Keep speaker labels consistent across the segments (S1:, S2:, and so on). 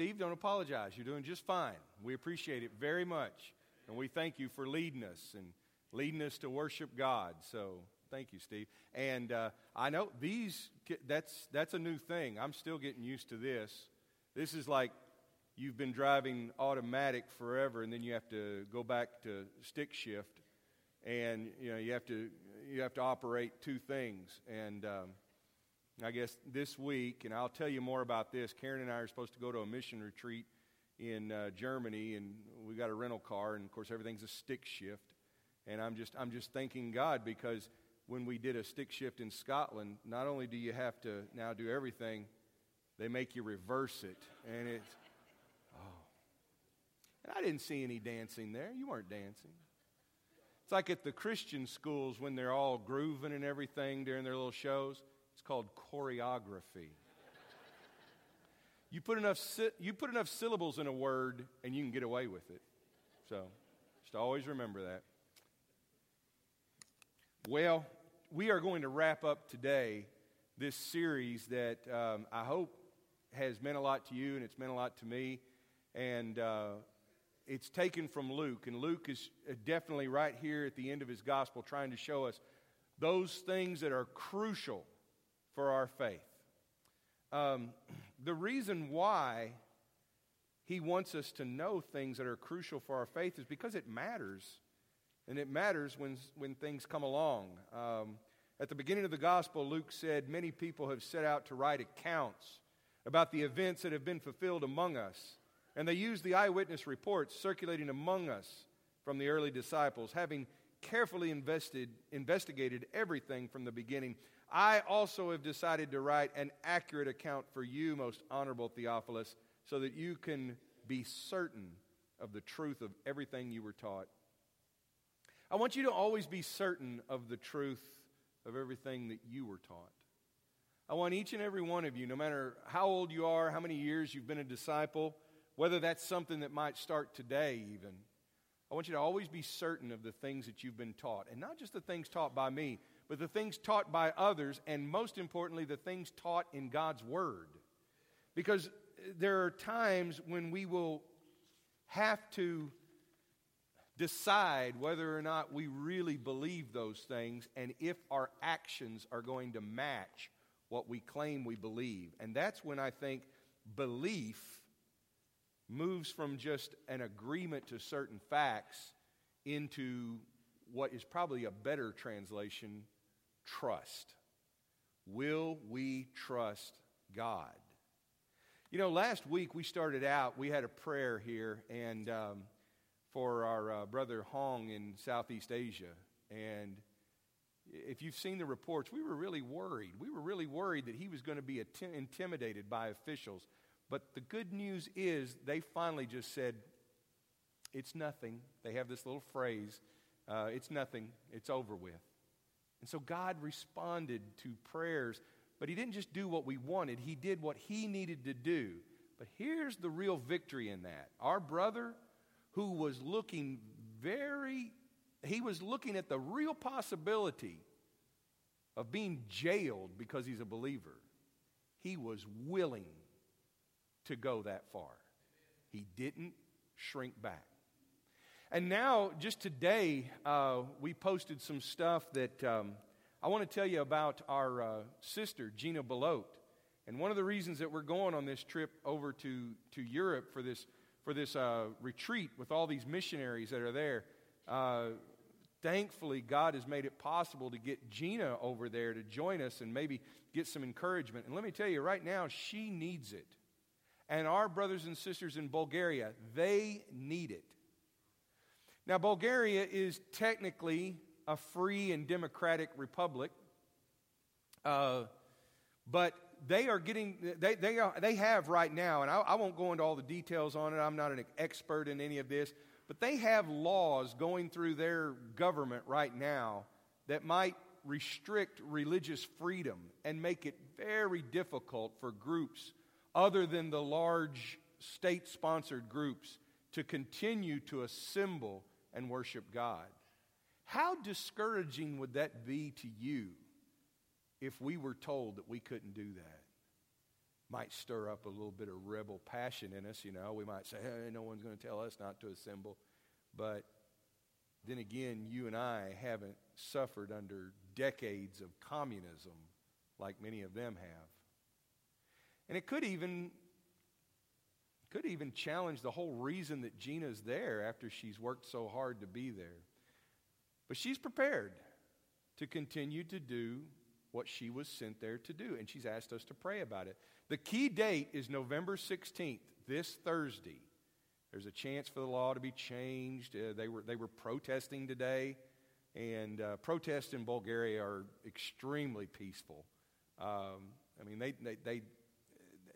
S1: Steve, don't apologize. You're doing just fine. We appreciate it very much. And we thank you for leading us and leading us to worship God. So thank you, Steve. And uh, I know these, that's, that's a new thing. I'm still getting used to this. This is like you've been driving automatic forever and then you have to go back to stick shift and you know you have to you have to operate two things and um, i guess this week and i'll tell you more about this. Karen and i are supposed to go to a mission retreat in uh, germany and we got a rental car and of course everything's a stick shift. And i'm just i'm just thanking god because when we did a stick shift in scotland not only do you have to now do everything they make you reverse it. And it's oh. And i didn't see any dancing there. You weren't dancing. It's like at the Christian schools when they're all grooving and everything during their little shows. It's called choreography. you, put enough, you put enough syllables in a word and you can get away with it. So just always remember that. Well, we are going to wrap up today this series that um, I hope has meant a lot to you and it's meant a lot to me. And uh, it's taken from Luke, and Luke is uh, definitely right here at the end of his gospel trying to show us those things that are crucial for our faith. Um, the reason why he wants us to know things that are crucial for our faith is because it matters. And it matters when, when things come along. Um, at the beginning of the gospel, Luke said, Many people have set out to write accounts about the events that have been fulfilled among us. And they used the eyewitness reports circulating among us from the early disciples, having carefully invested, investigated everything from the beginning. I also have decided to write an accurate account for you, most honorable Theophilus, so that you can be certain of the truth of everything you were taught. I want you to always be certain of the truth of everything that you were taught. I want each and every one of you, no matter how old you are, how many years you've been a disciple, whether that's something that might start today, even. I want you to always be certain of the things that you've been taught. And not just the things taught by me, but the things taught by others, and most importantly, the things taught in God's Word. Because there are times when we will have to decide whether or not we really believe those things and if our actions are going to match what we claim we believe. And that's when I think belief moves from just an agreement to certain facts into what is probably a better translation trust. Will we trust God? You know, last week we started out, we had a prayer here and um, for our uh, brother Hong in Southeast Asia. And if you've seen the reports, we were really worried. We were really worried that he was going to be intimidated by officials but the good news is they finally just said, it's nothing. They have this little phrase, uh, it's nothing, it's over with. And so God responded to prayers, but He didn't just do what we wanted, He did what He needed to do. But here's the real victory in that. Our brother, who was looking very, he was looking at the real possibility of being jailed because he's a believer, he was willing to go that far. He didn't shrink back. And now, just today, uh, we posted some stuff that um, I want to tell you about our uh, sister, Gina Belote. And one of the reasons that we're going on this trip over to, to Europe for this, for this uh, retreat with all these missionaries that are there, uh, thankfully, God has made it possible to get Gina over there to join us and maybe get some encouragement. And let me tell you, right now, she needs it and our brothers and sisters in Bulgaria, they need it. Now, Bulgaria is technically a free and democratic republic, uh, but they are getting, they, they, are, they have right now, and I, I won't go into all the details on it, I'm not an expert in any of this, but they have laws going through their government right now that might restrict religious freedom and make it very difficult for groups other than the large state sponsored groups to continue to assemble and worship God. How discouraging would that be to you if we were told that we couldn't do that? might stir up a little bit of rebel passion in us. You know, we might say, hey, no one's going to tell us not to assemble. But then again, you and I haven't suffered under decades of communism like many of them have. And it could even could even challenge the whole reason that Gina's there after she's worked so hard to be there. But she's prepared to continue to do what she was sent there to do, and she's asked us to pray about it. The key date is November 16th, this Thursday. There's a chance for the law to be changed. Uh, they, were, they were protesting today, and uh, protests in Bulgaria are extremely peaceful. Um, I mean, they, they, they,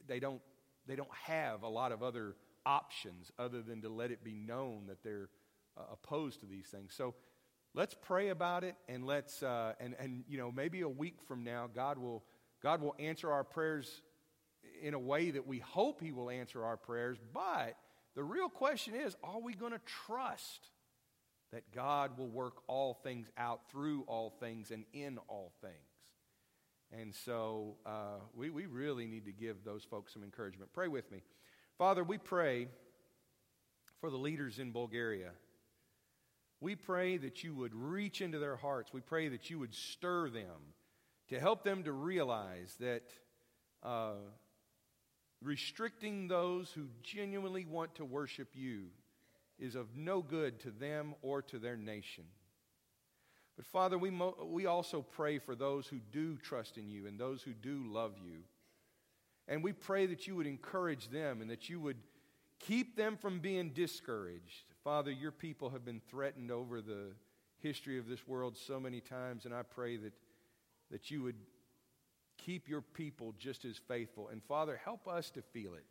S1: they, don't, they don't have a lot of other options other than to let it be known that they're uh, opposed to these things. So let's pray about it, and let's, uh, and, and, you know, maybe a week from now, God will, God will answer our prayers in a way that we hope He will answer our prayers, but the real question is are we going to trust that God will work all things out through all things and in all things? And so uh, we, we really need to give those folks some encouragement. Pray with me. Father, we pray for the leaders in Bulgaria. We pray that you would reach into their hearts. We pray that you would stir them to help them to realize that uh, restricting those who genuinely want to worship you is of no good to them or to their nation. But Father, we, mo- we also pray for those who do trust in you and those who do love you. And we pray that you would encourage them and that you would keep them from being discouraged. Father, your people have been threatened over the history of this world so many times, and I pray that, that you would keep your people just as faithful. And Father, help us to feel it.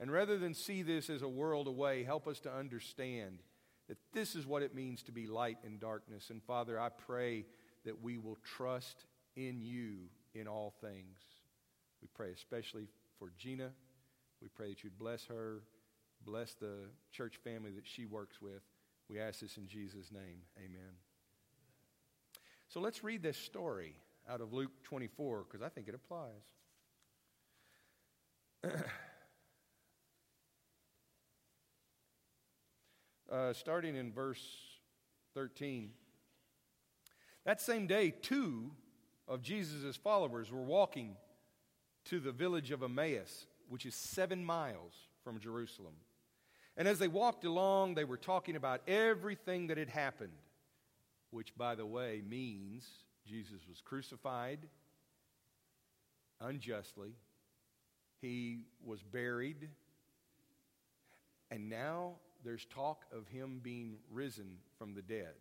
S1: And rather than see this as a world away, help us to understand that this is what it means to be light in darkness. And Father, I pray that we will trust in you in all things. We pray especially for Gina. We pray that you'd bless her, bless the church family that she works with. We ask this in Jesus' name. Amen. So let's read this story out of Luke 24 because I think it applies. uh, starting in verse 13. That same day, two of Jesus' followers were walking to the village of Emmaus, which is seven miles from Jerusalem. And as they walked along, they were talking about everything that had happened, which, by the way, means Jesus was crucified unjustly, he was buried, and now there's talk of him being risen from the dead.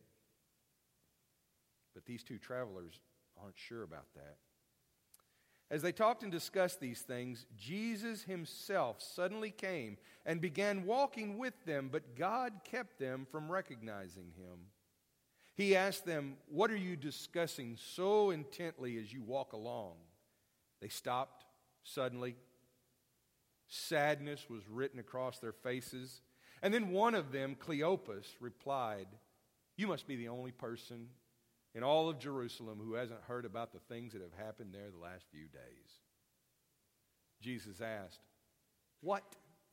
S1: But these two travelers aren't sure about that. As they talked and discussed these things, Jesus himself suddenly came and began walking with them, but God kept them from recognizing him. He asked them, What are you discussing so intently as you walk along? They stopped suddenly. Sadness was written across their faces. And then one of them, Cleopas, replied, You must be the only person in all of Jerusalem who hasn't heard about the things that have happened there the last few days. Jesus asked, What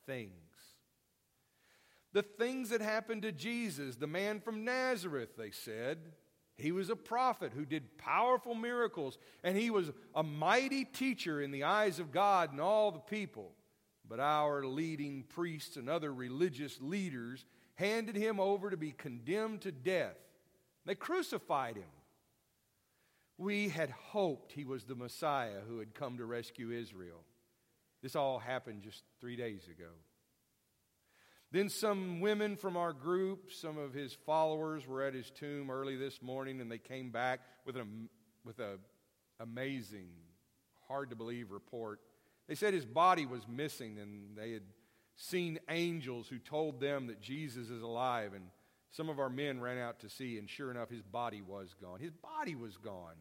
S1: things? The things that happened to Jesus, the man from Nazareth, they said. He was a prophet who did powerful miracles, and he was a mighty teacher in the eyes of God and all the people. But our leading priests and other religious leaders handed him over to be condemned to death. They crucified him. We had hoped he was the Messiah who had come to rescue Israel. This all happened just three days ago. Then some women from our group, some of his followers, were at his tomb early this morning, and they came back with an with a amazing, hard to believe report. They said his body was missing, and they had seen angels who told them that Jesus is alive. And some of our men ran out to see, and sure enough, his body was gone. His body was gone,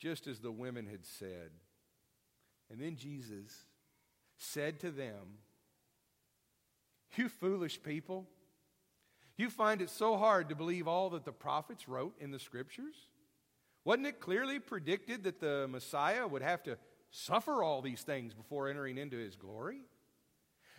S1: just as the women had said. And then Jesus said to them, you foolish people. You find it so hard to believe all that the prophets wrote in the scriptures? Wasn't it clearly predicted that the Messiah would have to suffer all these things before entering into his glory?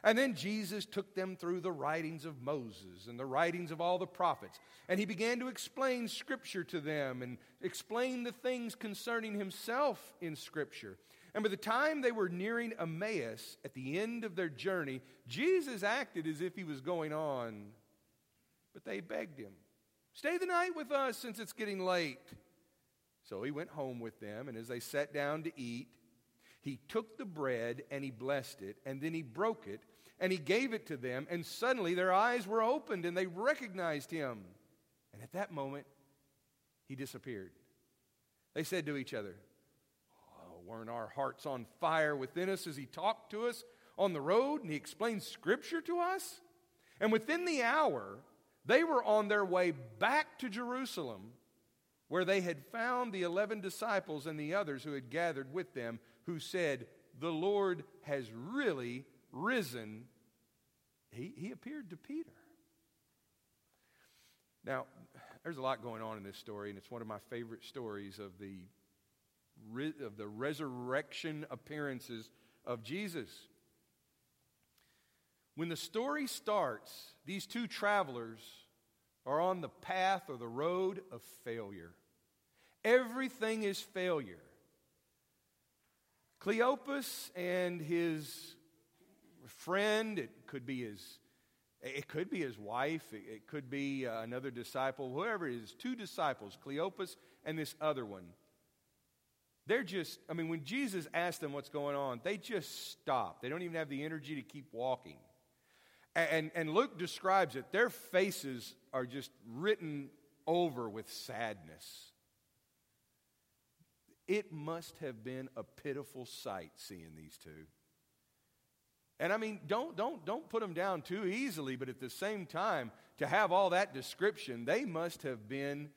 S1: And then Jesus took them through the writings of Moses and the writings of all the prophets. And he began to explain Scripture to them and explain the things concerning himself in Scripture. And by the time they were nearing Emmaus at the end of their journey, Jesus acted as if he was going on. But they begged him, Stay the night with us since it's getting late. So he went home with them, and as they sat down to eat, he took the bread and he blessed it, and then he broke it and he gave it to them, and suddenly their eyes were opened and they recognized him. And at that moment, he disappeared. They said to each other, oh, Weren't our hearts on fire within us as he talked to us on the road and he explained scripture to us? And within the hour, they were on their way back to Jerusalem, where they had found the eleven disciples and the others who had gathered with them, who said, The Lord has really risen, he, he appeared to Peter. Now, there's a lot going on in this story, and it's one of my favorite stories of the, of the resurrection appearances of Jesus. When the story starts, these two travelers are on the path or the road of failure. Everything is failure. Cleopas and his friend, it could be his, it could be his wife, it, could be uh, another disciple, whoever it is, two disciples, Cleopas and this other one. They're just, I mean, when Jesus asked them what's going on, they just stop. They don't even have the energy to keep walking. And, and Luke describes it, their faces are just written over with sadness. It must have been a pitiful sight seeing these two. And I mean, don't, don't, don't put them down too easily, but at the same time, to have all that description, they must have been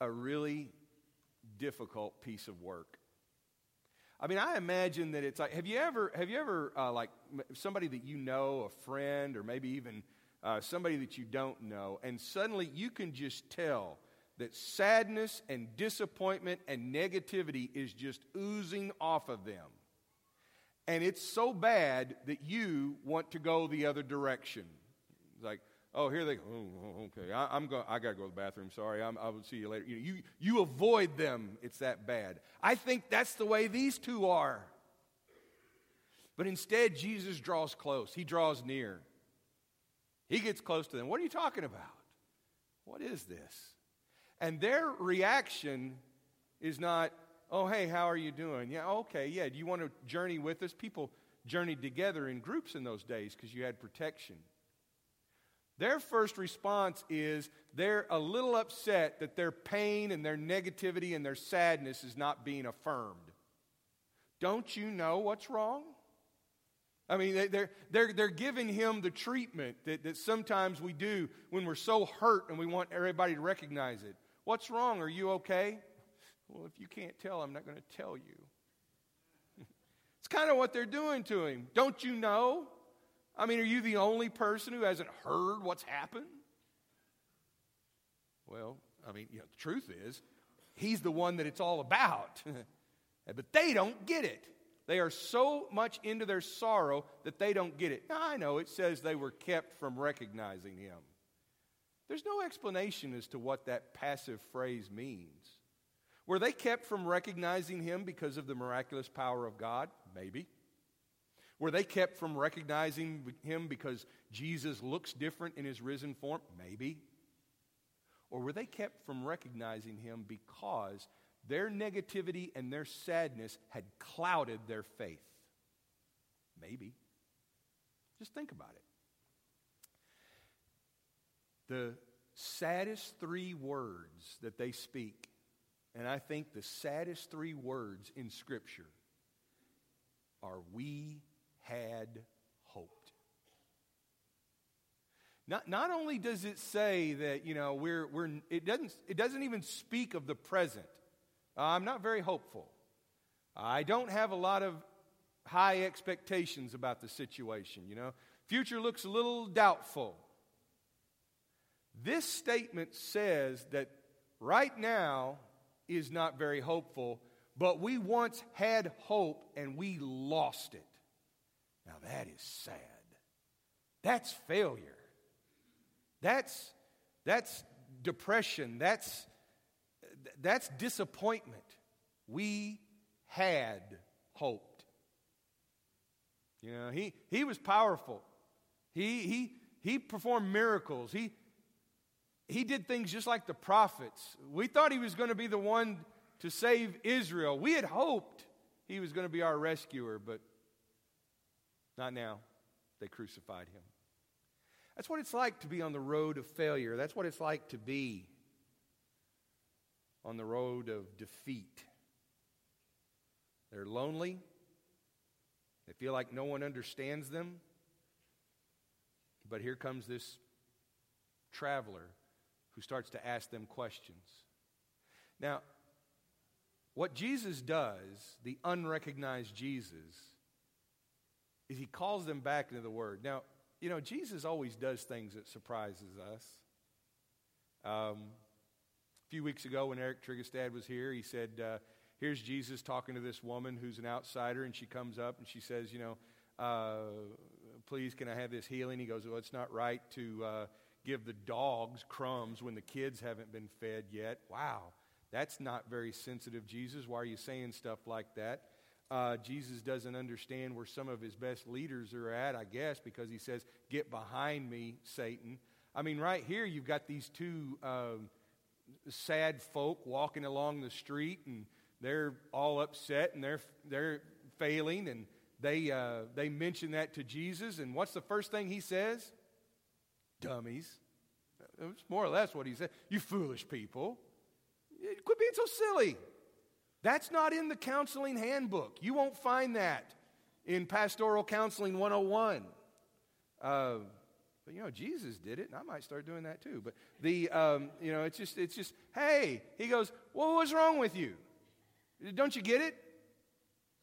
S1: a really difficult piece of work. I mean, I imagine that it's like, have you ever, have you ever, uh, like, somebody that you know, a friend, or maybe even uh, somebody that you don't know, and suddenly you can just tell that sadness and disappointment and negativity is just oozing off of them and it's so bad that you want to go the other direction. It's like, oh, here they go. Oh, oh okay, I, am going. I gotta go to the bathroom. Sorry, I'm, I will see you later. You, you you avoid them. It's that bad. I think that's the way these two are. But instead, Jesus draws close. He draws near. He gets close to them. What are you talking about? What is this? And their reaction is not, Oh, hey, how are you doing? Yeah, okay, yeah. Do you want to journey with us? People journeyed together in groups in those days because you had protection. Their first response is they're a little upset that their pain and their negativity and their sadness is not being affirmed. Don't you know what's wrong? I mean, they're, they're, they're giving him the treatment that, that sometimes we do when we're so hurt and we want everybody to recognize it. What's wrong? Are you okay? Well, if you can't tell, I'm not going to tell you. it's kind of what they're doing to him. Don't you know? I mean, are you the only person who hasn't heard what's happened? Well, I mean, you know, the truth is, he's the one that it's all about. but they don't get it. They are so much into their sorrow that they don't get it. Now, I know it says they were kept from recognizing him. There's no explanation as to what that passive phrase means. Were they kept from recognizing him because of the miraculous power of God? Maybe. Were they kept from recognizing him because Jesus looks different in his risen form? Maybe. Or were they kept from recognizing him because their negativity and their sadness had clouded their faith? Maybe. Just think about it. The saddest three words that they speak and I think the saddest three words in Scripture are we had hoped. Not, not only does it say that, you know, we're, we're, it, doesn't, it doesn't even speak of the present. Uh, I'm not very hopeful. I don't have a lot of high expectations about the situation, you know. Future looks a little doubtful. This statement says that right now is not very hopeful, but we once had hope and we lost it. Now that is sad. That's failure. That's, that's depression. That's, that's disappointment. We had hoped. You know, he, he was powerful. He, he, he performed miracles. He, he did things just like the prophets. We thought he was going to be the one to save Israel. We had hoped he was going to be our rescuer, but not now. They crucified him. That's what it's like to be on the road of failure. That's what it's like to be on the road of defeat. They're lonely. They feel like no one understands them. But here comes this traveler who starts to ask them questions. Now, what Jesus does, the unrecognized Jesus, is he calls them back into the Word. Now, you know, Jesus always does things that surprises us. Um, a few weeks ago, when Eric Trigestad was here, he said, uh, Here's Jesus talking to this woman who's an outsider, and she comes up and she says, You know, uh, please, can I have this healing? He goes, Well, it's not right to uh, give the dogs crumbs when the kids haven't been fed yet. Wow, that's not very sensitive, Jesus. Why are you saying stuff like that? Uh, Jesus doesn't understand where some of his best leaders are at, I guess, because he says, Get behind me, Satan. I mean, right here, you've got these two uh, sad folk walking along the street, and they're all upset and they're, they're failing, and they, uh, they mention that to Jesus, and what's the first thing he says? Dummies. It's more or less what he said. You foolish people. Quit being so silly. That's not in the counseling handbook. You won't find that in Pastoral Counseling 101. Uh, but you know, Jesus did it, and I might start doing that too. But the, um, you know, it's just, it's just, hey, he goes, well, what's wrong with you? Don't you get it?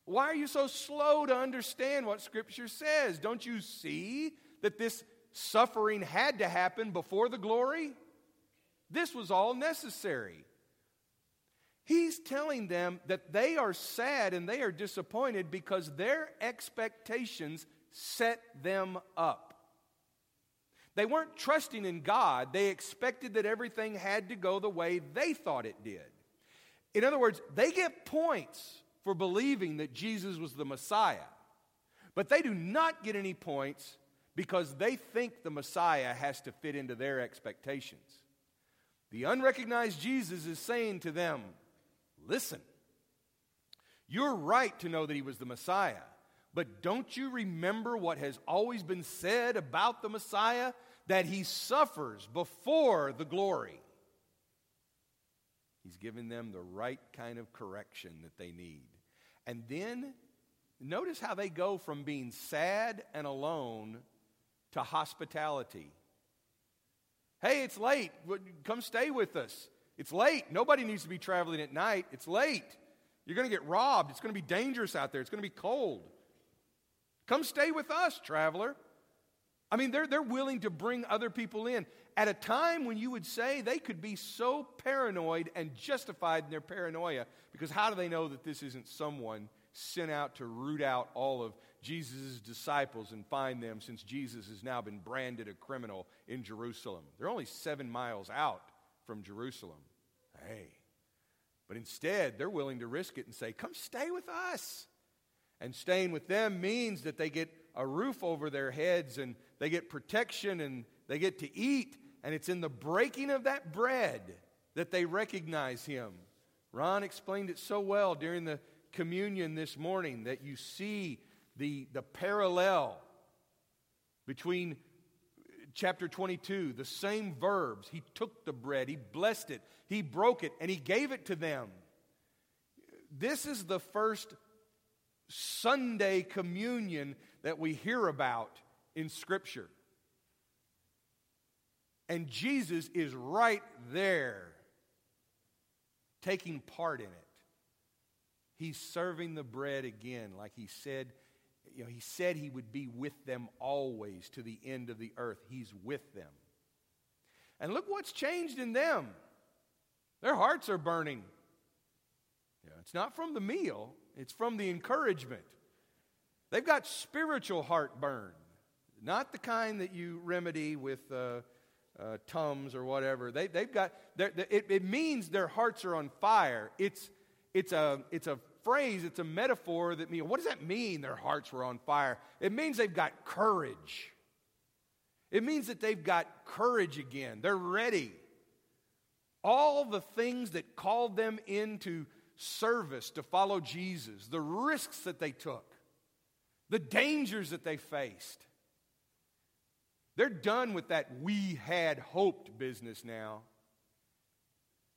S1: Why are you so slow to understand what Scripture says? Don't you see that this suffering had to happen before the glory? This was all necessary. He's telling them that they are sad and they are disappointed because their expectations set them up. They weren't trusting in God, they expected that everything had to go the way they thought it did. In other words, they get points for believing that Jesus was the Messiah. But they do not get any points because they think the Messiah has to fit into their expectations. The unrecognized Jesus is saying to them, Listen, you're right to know that he was the Messiah, but don't you remember what has always been said about the Messiah? That he suffers before the glory. He's giving them the right kind of correction that they need. And then notice how they go from being sad and alone to hospitality. Hey, it's late. Come stay with us. It's late. Nobody needs to be traveling at night. It's late. You're going to get robbed. It's going to be dangerous out there. It's going to be cold. Come stay with us, traveler. I mean, they're, they're willing to bring other people in at a time when you would say they could be so paranoid and justified in their paranoia because how do they know that this isn't someone sent out to root out all of Jesus' disciples and find them since Jesus has now been branded a criminal in Jerusalem? They're only seven miles out from Jerusalem. Hey. But instead, they're willing to risk it and say, Come stay with us. And staying with them means that they get a roof over their heads and they get protection and they get to eat. And it's in the breaking of that bread that they recognize him. Ron explained it so well during the communion this morning that you see the, the parallel between chapter 22, the same verbs. He took the bread, he blessed it, he broke it, and he gave it to them. This is the first Sunday communion that we hear about in Scripture. And Jesus is right there taking part in it. He's serving the bread again, like he said. You know, he said he would be with them always to the end of the earth. He's with them. And look what's changed in them. Their hearts are burning. Yeah, it's not from the meal, it's from the encouragement. They've got spiritual heartburn, not the kind that you remedy with uh, uh, Tums or whatever. They, they've got, it, it means their hearts are on fire. It's, it's, a, it's a phrase, it's a metaphor that means, what does that mean, their hearts were on fire? It means they've got courage. It means that they've got courage again. They're ready. All the things that called them into service to follow Jesus, the risks that they took, the dangers that they faced. They're done with that we had hoped business now.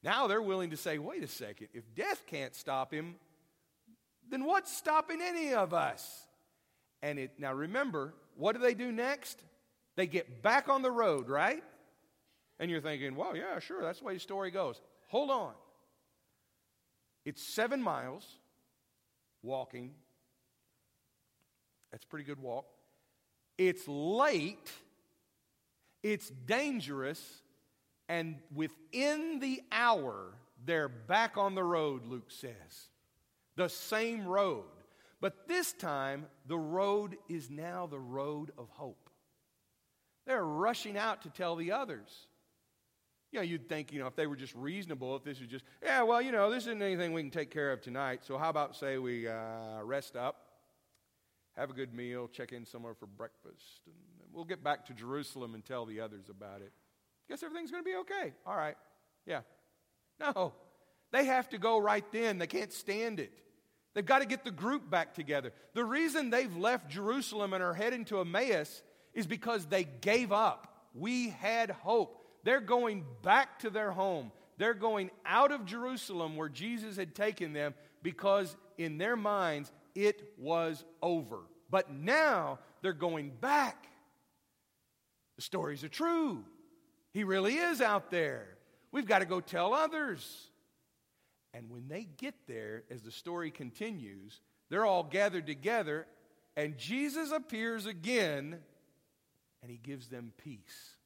S1: Now they're willing to say, wait a second, if death can't stop him, then what's stopping any of us? And it, now remember, what do they do next? They get back on the road, right? And you're thinking, well, yeah, sure, that's the way the story goes. Hold on. It's seven miles walking. That's a pretty good walk. It's late. It's dangerous. And within the hour, they're back on the road, Luke says. The same road. But this time, the road is now the road of hope. They're rushing out to tell the others. You know, you'd think, you know, if they were just reasonable, if this is just, yeah, well, you know, this isn't anything we can take care of tonight. So how about, say, we uh, rest up, have a good meal, check in somewhere for breakfast, and we'll get back to Jerusalem and tell the others about it. Guess everything's going to be okay. All right. Yeah. No. They have to go right then. They can't stand it. They've got to get the group back together. The reason they've left Jerusalem and are heading to Emmaus is because they gave up. We had hope. They're going back to their home. They're going out of Jerusalem where Jesus had taken them because in their minds it was over. But now they're going back. The stories are true. He really is out there. We've got to go tell others. And when they get there, as the story continues, they're all gathered together, and Jesus appears again and he gives them peace.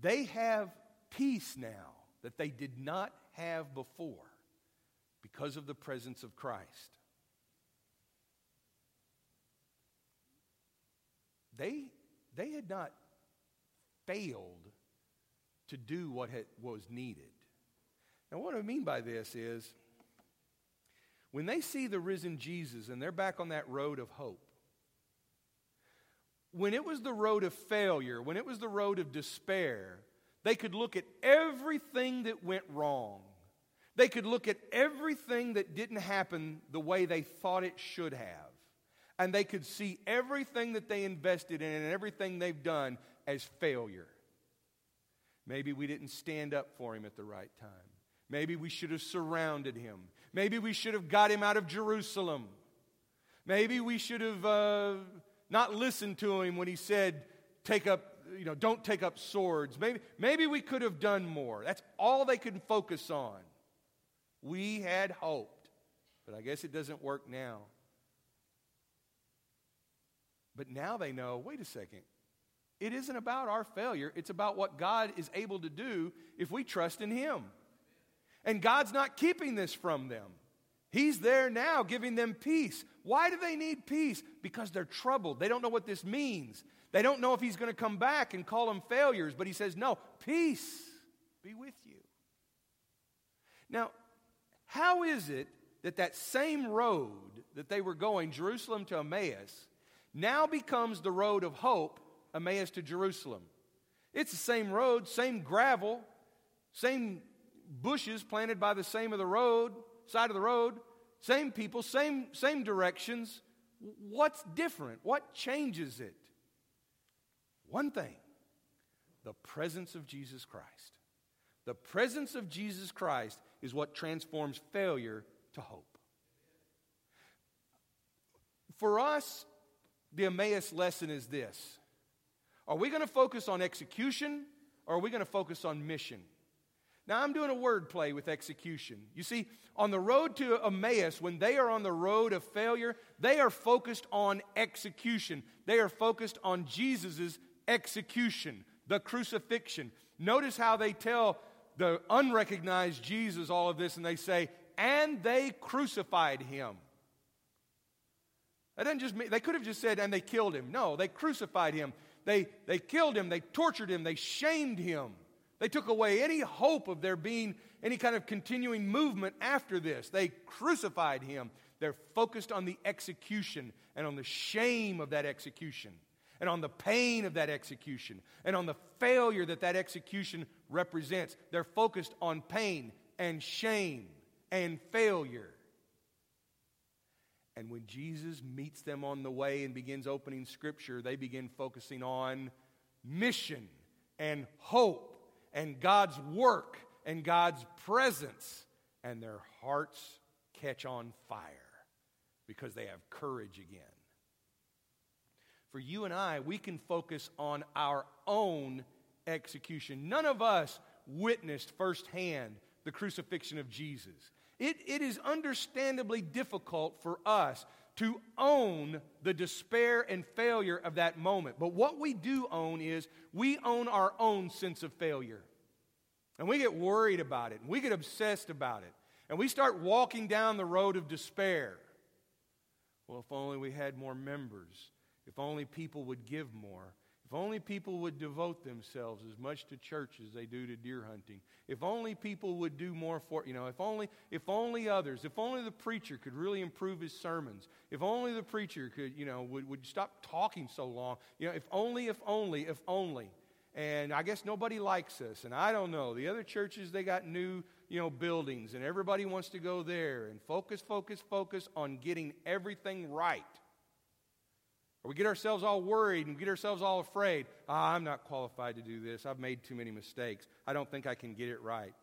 S1: They have peace now that they did not have before because of the presence of Christ. They, they had not failed to do what had, was needed. Now, what I mean by this is when they see the risen Jesus and they're back on that road of hope, when it was the road of failure, when it was the road of despair, they could look at everything that went wrong. They could look at everything that didn't happen the way they thought it should have. And they could see everything that they invested in and everything they've done as failure. Maybe we didn't stand up for him at the right time. Maybe we should have surrounded him. Maybe we should have got him out of Jerusalem. Maybe we should have. Uh, not listened to him when he said, take up, you know, don't take up swords. Maybe, maybe we could have done more. That's all they could focus on. We had hoped, but I guess it doesn't work now. But now they know wait a second. It isn't about our failure, it's about what God is able to do if we trust in Him. And God's not keeping this from them. He's there now giving them peace. Why do they need peace? Because they're troubled. They don't know what this means. They don't know if he's going to come back and call them failures, but he says, No, peace be with you. Now, how is it that that same road that they were going, Jerusalem to Emmaus, now becomes the road of hope, Emmaus to Jerusalem? It's the same road, same gravel, same bushes planted by the same of the road, side of the road, same people, same, same directions. What's different? What changes it? One thing the presence of Jesus Christ. The presence of Jesus Christ is what transforms failure to hope. For us, the Emmaus lesson is this Are we going to focus on execution or are we going to focus on mission? Now, I'm doing a word play with execution. You see, on the road to Emmaus, when they are on the road of failure, they are focused on execution. They are focused on Jesus' execution, the crucifixion. Notice how they tell the unrecognized Jesus all of this and they say, and they crucified him. That doesn't just mean, they could have just said, and they killed him. No, they crucified him. They, they killed him. They tortured him. They shamed him. They took away any hope of there being any kind of continuing movement after this. They crucified him. They're focused on the execution and on the shame of that execution and on the pain of that execution and on the failure that that execution represents. They're focused on pain and shame and failure. And when Jesus meets them on the way and begins opening scripture, they begin focusing on mission and hope and God's work and God's presence. And their hearts catch on fire because they have courage again. For you and I, we can focus on our own execution. None of us witnessed firsthand the crucifixion of Jesus. It, it is understandably difficult for us to own the despair and failure of that moment. But what we do own is we own our own sense of failure. And we get worried about it, and we get obsessed about it, and we start walking down the road of despair. Well, if only we had more members, if only people would give more, if only people would devote themselves as much to church as they do to deer hunting. If only people would do more for, you know, if only, if only others, if only the preacher could really improve his sermons. If only the preacher could, you know, would, would stop talking so long. You know, if only, if only, if only. And I guess nobody likes us. And I don't know. The other churches, they got new, you know, buildings and everybody wants to go there and focus, focus, focus on getting everything right. Or we get ourselves all worried and get ourselves all afraid. Ah, I'm not qualified to do this. I've made too many mistakes. I don't think I can get it right.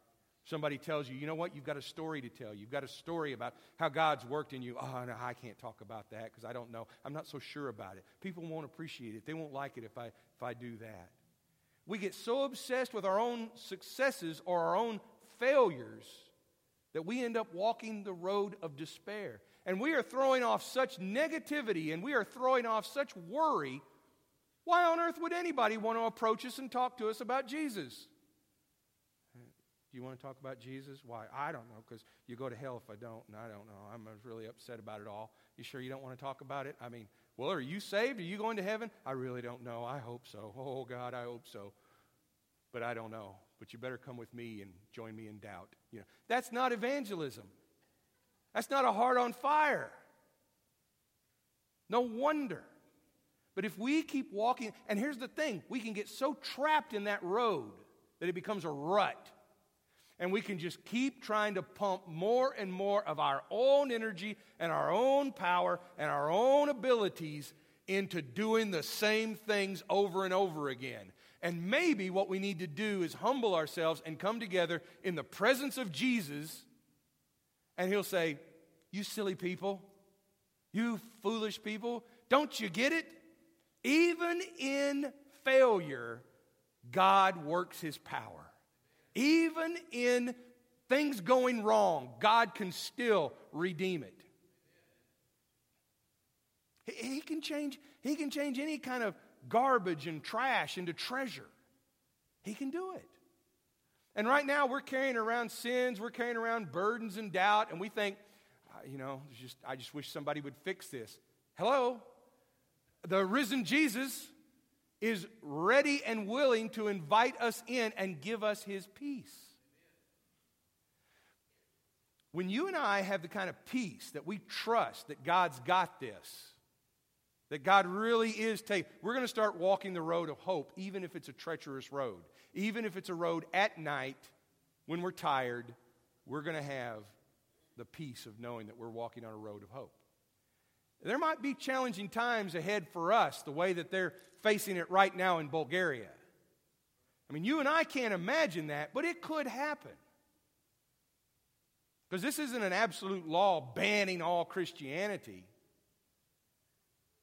S1: Somebody tells you, you know what? You've got a story to tell. You've got a story about how God's worked in you. Oh, no, I can't talk about that because I don't know. I'm not so sure about it. People won't appreciate it. They won't like it if I, if I do that. We get so obsessed with our own successes or our own failures that we end up walking the road of despair and we are throwing off such negativity and we are throwing off such worry, why on earth would anybody want to approach us and talk to us about Jesus? Do you want to talk about Jesus? Why? I don't know, because you go to hell if I don't, and I don't know. I'm uh, really upset about it all. You sure you don't want to talk about it? I mean, well, are you saved? Are you going to heaven? I really don't know. I hope so. Oh, God, I hope so. But I don't know. But you better come with me and join me in doubt. You know, that's not evangelism. That's not a heart on fire. No wonder. But if we keep walking, and here's the thing we can get so trapped in that road that it becomes a rut. And we can just keep trying to pump more and more of our own energy and our own power and our own abilities into doing the same things over and over again. And maybe what we need to do is humble ourselves and come together in the presence of Jesus, and He'll say, you silly people, you foolish people, don't you get it? Even in failure, God works his power. Even in things going wrong, God can still redeem it. He can change, he can change any kind of garbage and trash into treasure. He can do it. And right now we're carrying around sins, we're carrying around burdens and doubt, and we think, ah, you know, just, I just wish somebody would fix this. Hello? The risen Jesus is ready and willing to invite us in and give us his peace. When you and I have the kind of peace that we trust that God's got this, that God really is taking, we're going to start walking the road of hope, even if it's a treacherous road. Even if it's a road at night when we're tired, we're going to have the peace of knowing that we're walking on a road of hope. There might be challenging times ahead for us, the way that they're facing it right now in Bulgaria. I mean, you and I can't imagine that, but it could happen. Because this isn't an absolute law banning all Christianity.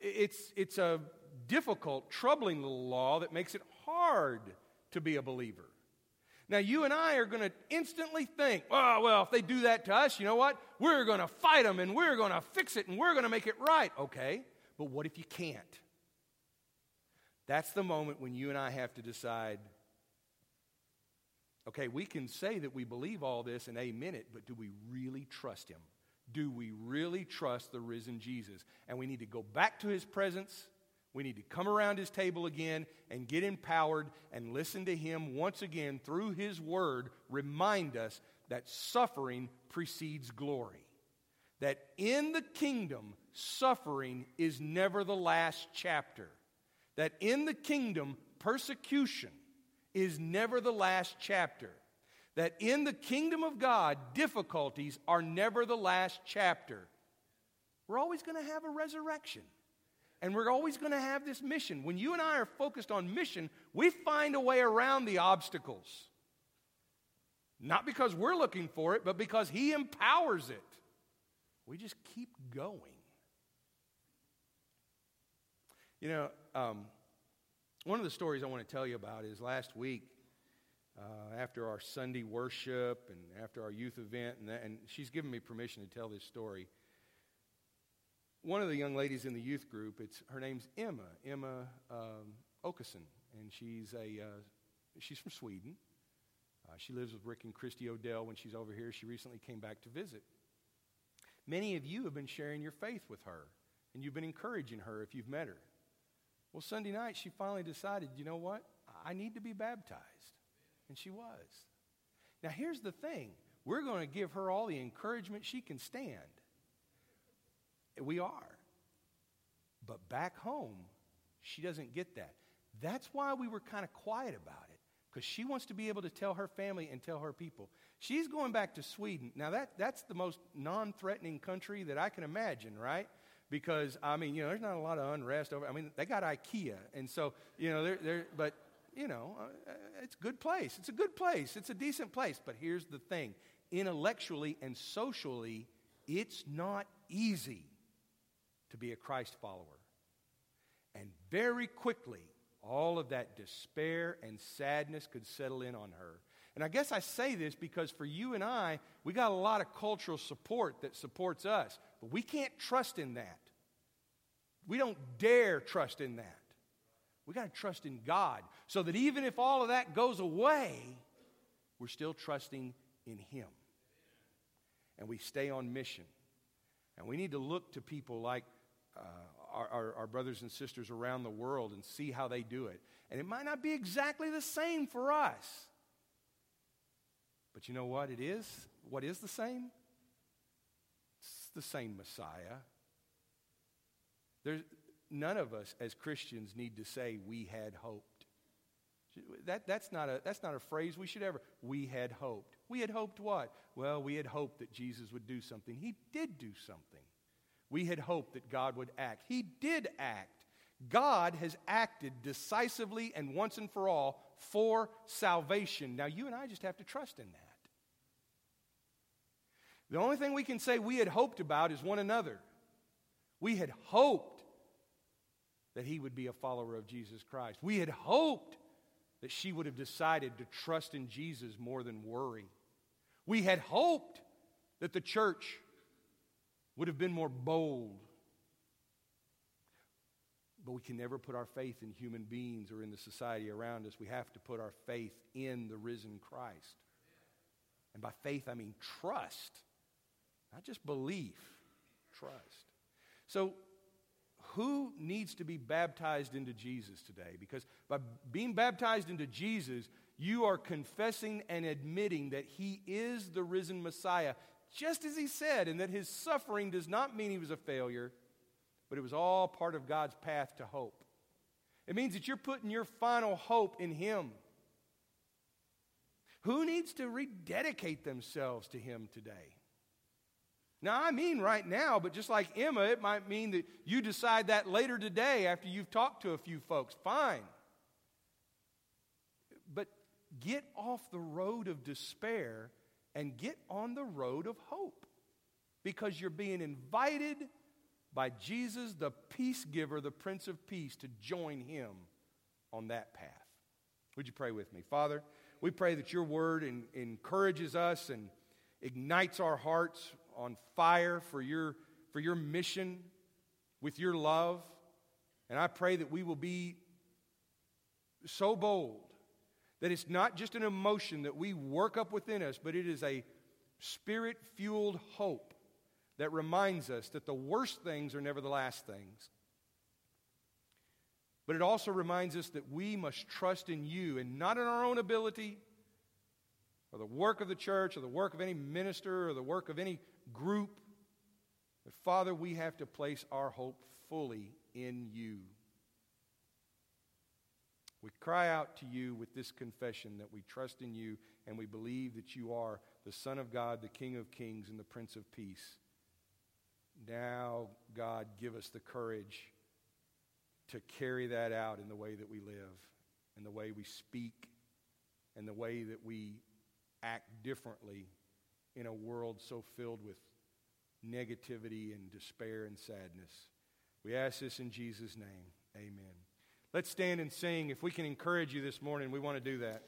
S1: It's, it's a difficult, troubling little law that makes it hard to be a believer. Now, you and I are going to instantly think, oh, well, if they do that to us, you know what? We're going to fight them and we're going to fix it and we're going to make it right. Okay, but what if you can't? That's the moment when you and I have to decide Okay, we can say that we believe all this and amen it, but do we really trust him? Do we really trust the risen Jesus? And we need to go back to his presence. We need to come around his table again and get empowered and listen to him once again through his word remind us that suffering precedes glory. That in the kingdom, suffering is never the last chapter. That in the kingdom, persecution is never the last chapter. That in the kingdom of God, difficulties are never the last chapter. We're always going to have a resurrection. And we're always going to have this mission. When you and I are focused on mission, we find a way around the obstacles. Not because we're looking for it, but because He empowers it. We just keep going. You know, um, one of the stories I want to tell you about is last week, uh, after our Sunday worship and after our youth event, and, that, and she's given me permission to tell this story. One of the young ladies in the youth group, it's her name's Emma, Emma um, Okeson, and she's a uh, she's from Sweden. Uh, she lives with Rick and Christy Odell when she's over here. She recently came back to visit. Many of you have been sharing your faith with her, and you've been encouraging her if you've met her. Well, Sunday night, she finally decided, you know what? I need to be baptized. And she was. Now, here's the thing we're going to give her all the encouragement she can stand. We are. But back home, she doesn't get that. That's why we were kind of quiet about it because she wants to be able to tell her family and tell her people. She's going back to Sweden. Now, that, that's the most non threatening country that I can imagine, right? Because, I mean, you know, there's not a lot of unrest over. I mean, they got IKEA. And so, you know, they're, they're but, you know, uh, it's a good place. It's a good place. It's a decent place. But here's the thing intellectually and socially, it's not easy to be a Christ follower. And very quickly, all of that despair and sadness could settle in on her. And I guess I say this because for you and I, we got a lot of cultural support that supports us, but we can't trust in that. We don't dare trust in that. We got to trust in God so that even if all of that goes away, we're still trusting in Him. And we stay on mission. And we need to look to people like uh, our, our, our brothers and sisters around the world and see how they do it. And it might not be exactly the same for us. But you know what it is? What is the same? It's the same Messiah. There's, none of us as Christians need to say we had hoped. That, that's, not a, that's not a phrase we should ever. We had hoped. We had hoped what? Well, we had hoped that Jesus would do something. He did do something. We had hoped that God would act. He did act. God has acted decisively and once and for all for salvation. Now, you and I just have to trust in that. The only thing we can say we had hoped about is one another. We had hoped that he would be a follower of Jesus Christ. We had hoped that she would have decided to trust in Jesus more than worry. We had hoped that the church would have been more bold. But we can never put our faith in human beings or in the society around us. We have to put our faith in the risen Christ. And by faith, I mean trust, not just belief, trust. So, who needs to be baptized into Jesus today? Because by being baptized into Jesus, you are confessing and admitting that He is the risen Messiah just as he said, and that his suffering does not mean he was a failure, but it was all part of God's path to hope. It means that you're putting your final hope in him. Who needs to rededicate themselves to him today? Now, I mean right now, but just like Emma, it might mean that you decide that later today after you've talked to a few folks. Fine. But get off the road of despair and get on the road of hope because you're being invited by Jesus, the peace giver, the Prince of Peace, to join him on that path. Would you pray with me? Father, we pray that your word in, encourages us and ignites our hearts on fire for your, for your mission with your love. And I pray that we will be so bold That it's not just an emotion that we work up within us, but it is a spirit fueled hope that reminds us that the worst things are never the last things. But it also reminds us that we must trust in you and not in our own ability or the work of the church or the work of any minister or the work of any group. But Father, we have to place our hope fully in you. We cry out to you with this confession that we trust in you and we believe that you are the Son of God, the King of kings, and the Prince of peace. Now, God, give us the courage to carry that out in the way that we live, in the way we speak, in the way that we act differently in a world so filled with negativity and despair and sadness. We ask this in Jesus' name. Amen. Let's stand and sing. If we can encourage you this morning, we want to do that.